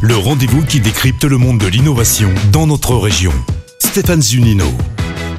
Le rendez-vous qui décrypte le monde de l'innovation dans notre région. Stéphane Zunino.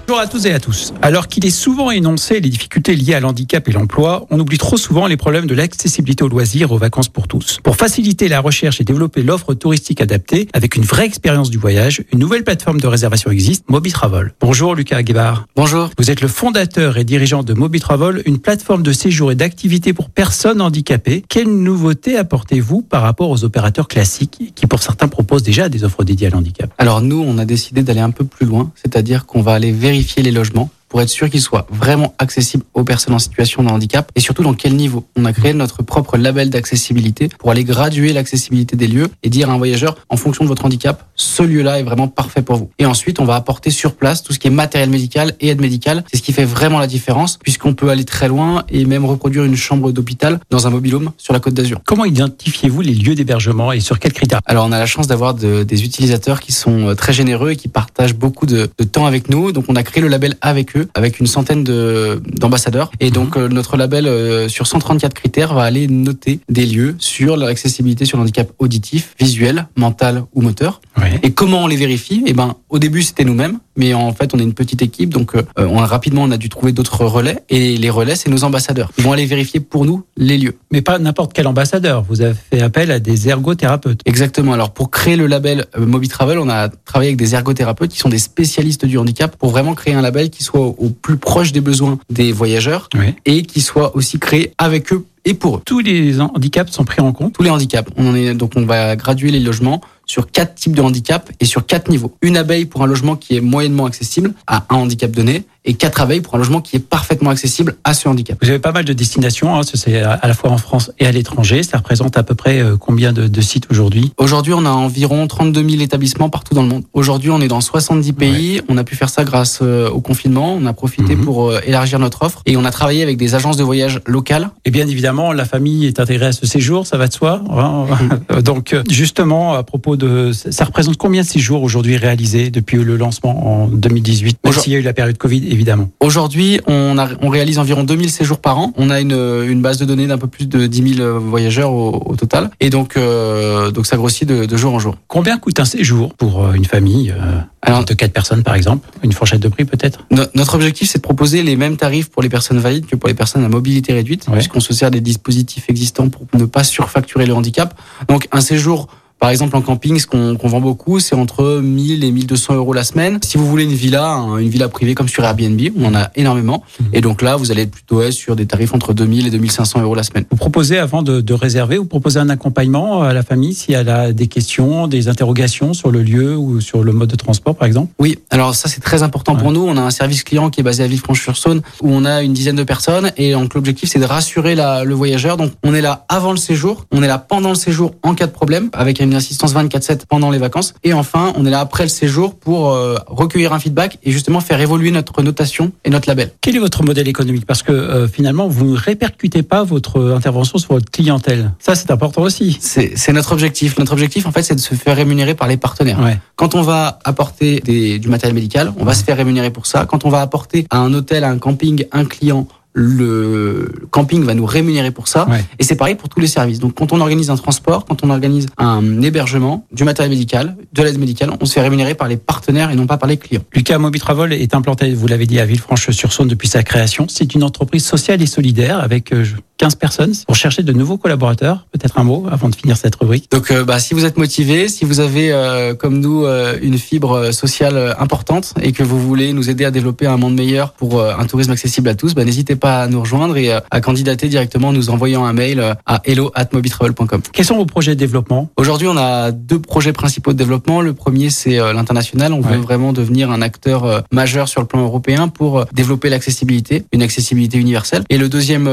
Bonjour à tous et à tous. Alors qu'il est souvent énoncé les difficultés liées à l'handicap et l'emploi, on oublie trop souvent les problèmes de l'accessibilité aux loisirs, aux vacances pour tous. Pour faciliter la recherche et développer l'offre touristique adaptée, avec une vraie expérience du voyage, une nouvelle plateforme de réservation existe, MobiTravel. Bonjour Lucas Guébard. Bonjour. Vous êtes le fondateur et dirigeant de MobiTravel, une plateforme de séjour et d'activité pour personnes handicapées. Quelle nouveauté apportez-vous par rapport aux opérateurs classiques qui pour certains proposent déjà des offres dédiées à l'handicap? Alors nous, on a décidé d'aller un peu plus loin, c'est-à-dire qu'on va aller vérifier les logements pour être sûr qu'ils soient vraiment accessibles aux personnes en situation de handicap et surtout dans quel niveau. On a créé notre propre label d'accessibilité pour aller graduer l'accessibilité des lieux et dire à un voyageur, en fonction de votre handicap, ce lieu-là est vraiment parfait pour vous. Et ensuite, on va apporter sur place tout ce qui est matériel médical et aide médicale. C'est ce qui fait vraiment la différence puisqu'on peut aller très loin et même reproduire une chambre d'hôpital dans un mobilhome sur la côte d'Azur. Comment identifiez-vous les lieux d'hébergement et sur quels critères? Alors, on a la chance d'avoir de, des utilisateurs qui sont euh, très généreux et qui partagent beaucoup de, de temps avec nous. Donc, on a créé le label avec eux avec une centaine de d'ambassadeurs. Et donc Mhm. euh, notre label euh, sur 134 critères va aller noter des lieux sur l'accessibilité sur le handicap auditif, visuel, mental ou moteur. Et comment on les vérifie? Eh ben au début c'était nous-mêmes, mais en fait on est une petite équipe, donc euh, on a rapidement on a dû trouver d'autres relais. Et les relais c'est nos ambassadeurs. Ils vont aller vérifier pour nous les lieux. Mais pas n'importe quel ambassadeur. Vous avez fait appel à des ergothérapeutes. Exactement. Alors pour créer le label euh, MobiTravel, on a travaillé avec des ergothérapeutes qui sont des spécialistes du handicap pour vraiment créer un label qui soit au, plus proche des besoins des voyageurs et qui soit aussi créé avec eux et pour eux. Tous les handicaps sont pris en compte. Tous les handicaps. On en est donc on va graduer les logements sur quatre types de handicap et sur quatre niveaux. Une abeille pour un logement qui est moyennement accessible à un handicap donné et quatre abeilles pour un logement qui est parfaitement accessible à ce handicap. Vous avez pas mal de destinations, hein, c'est à la fois en France et à l'étranger. Ça représente à peu près euh, combien de, de sites aujourd'hui? Aujourd'hui, on a environ 32 000 établissements partout dans le monde. Aujourd'hui, on est dans 70 pays. On a pu faire ça grâce euh, au confinement. On a profité Mhm. pour euh, élargir notre offre et on a travaillé avec des agences de voyage locales. Et bien évidemment, la famille est intégrée à ce séjour, ça va de soi. hein. Donc justement, à propos de... Ça représente combien de séjours aujourd'hui réalisés depuis le lancement en 2018 Même s'il y a eu la période Covid, évidemment? Aujourd'hui, on, a- on réalise environ 2000 séjours par an. On a une, une base de données d'un peu plus de 10 000 voyageurs au, au total. Et donc, euh, donc ça grossit de, de jour en jour. Combien coûte un séjour pour euh, une famille euh, Alors- de quatre personnes par exemple? Une fourchette de prix peut-être? No- notre objectif, c'est de proposer les mêmes tarifs pour les personnes valides que pour les personnes à mobilité réduite, Ouais. puisqu'on se sert des dispositifs existants pour ne pas surfacturer le handicap. Donc, un séjour, par exemple, en camping, ce qu'on qu'on vend beaucoup, c'est entre 1000 et 1200 euros la semaine. Si vous voulez une villa, hein, une villa privée comme sur Airbnb, on en a énormément. Mhm. Et donc là, vous allez être plutôt être sur des tarifs entre 2000 et 2500 euros la semaine. Vous proposez, avant de, de réserver, vous proposez un accompagnement à la famille si elle a des questions, des interrogations sur le lieu ou sur le mode de transport, par exemple? Oui, alors ça c'est très important pour Ouais. nous. On a un service client qui est basé à Villefranche-sur-Saône où on a une dizaine de personnes et donc l'objectif c'est de rassurer la- le voyageur. Donc on est là avant le séjour, on est là pendant le séjour en cas de problème avec une assistance 24/7 pendant les vacances et enfin on est là après le séjour pour euh, recueillir un feedback et justement faire évoluer notre notation et notre label. Quel est votre modèle économique? Parce que euh, finalement, vous ne répercutez pas votre intervention sur votre clientèle. Ça, c'est important aussi. C'est notre objectif. Notre objectif en fait c'est de se faire rémunérer par les partenaires. Ouais. Quand on va apporter des- du matériel médical, on va se faire rémunérer pour ça. Quand on va apporter à un hôtel, à un camping, un client, le camping va nous rémunérer pour ça. Ouais. Et c'est pareil pour tous les services. Donc quand on organise un transport, quand on organise un hébergement, du matériel médical, de l'aide médicale, on se fait rémunérer par les partenaires et non pas par les clients. Lucas Mobitravel est implanté, vous l'avez dit, à Villefranche-sur-Saône depuis sa création. C'est une entreprise sociale et solidaire avec euh, 15 personnes pour chercher de nouveaux collaborateurs. Peut-être un mot avant de finir cette rubrique. Donc euh, bah, si vous êtes motivé, si vous avez euh, comme nous euh, une fibre euh, sociale euh, importante et que vous voulez nous aider à développer un monde meilleur pour euh, un tourisme accessible à tous, bah, n'hésitez pas à nous rejoindre et euh, à candidater directement en nous envoyant un mail euh, à hello@mobitravel.com. Quels sont vos projets de développement? Aujourd'hui, on a deux projets principaux de développement. Le premier, c'est euh, l'international. On Ouais. veut vraiment devenir un acteur majeur sur le plan européen pour développer l'accessibilité, une accessibilité universelle. Et le deuxième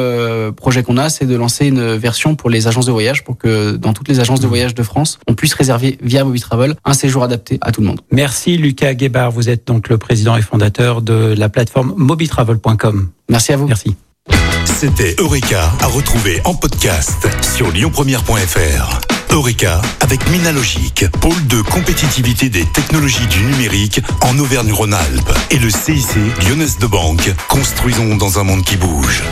projet qu'on a, c'est de lancer une version pour les agences de voyage, pour que dans toutes les agences de voyage de France, on puisse réserver via MobiTravel un séjour adapté à tout le monde. Merci Lucas Guébard. Vous êtes donc le président et fondateur de la plateforme mobitravel.com. Merci à vous. Merci. C'était Eureka à retrouver en podcast sur lyonpremière.fr. Eureka avec Minalogic, pôle de compétitivité des technologies du numérique en Auvergne-Rhône-Alpes et le CIC Lyonnaise de Banque. Construisons dans un monde qui bouge.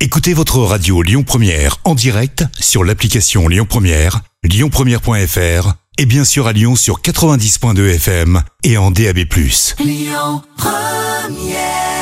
Écoutez votre radio Lyon Première en direct sur l'application Lyon Première, lyonpremière.fr et bien sûr à Lyon sur 90.2 FM et en DAB+. Lyon Première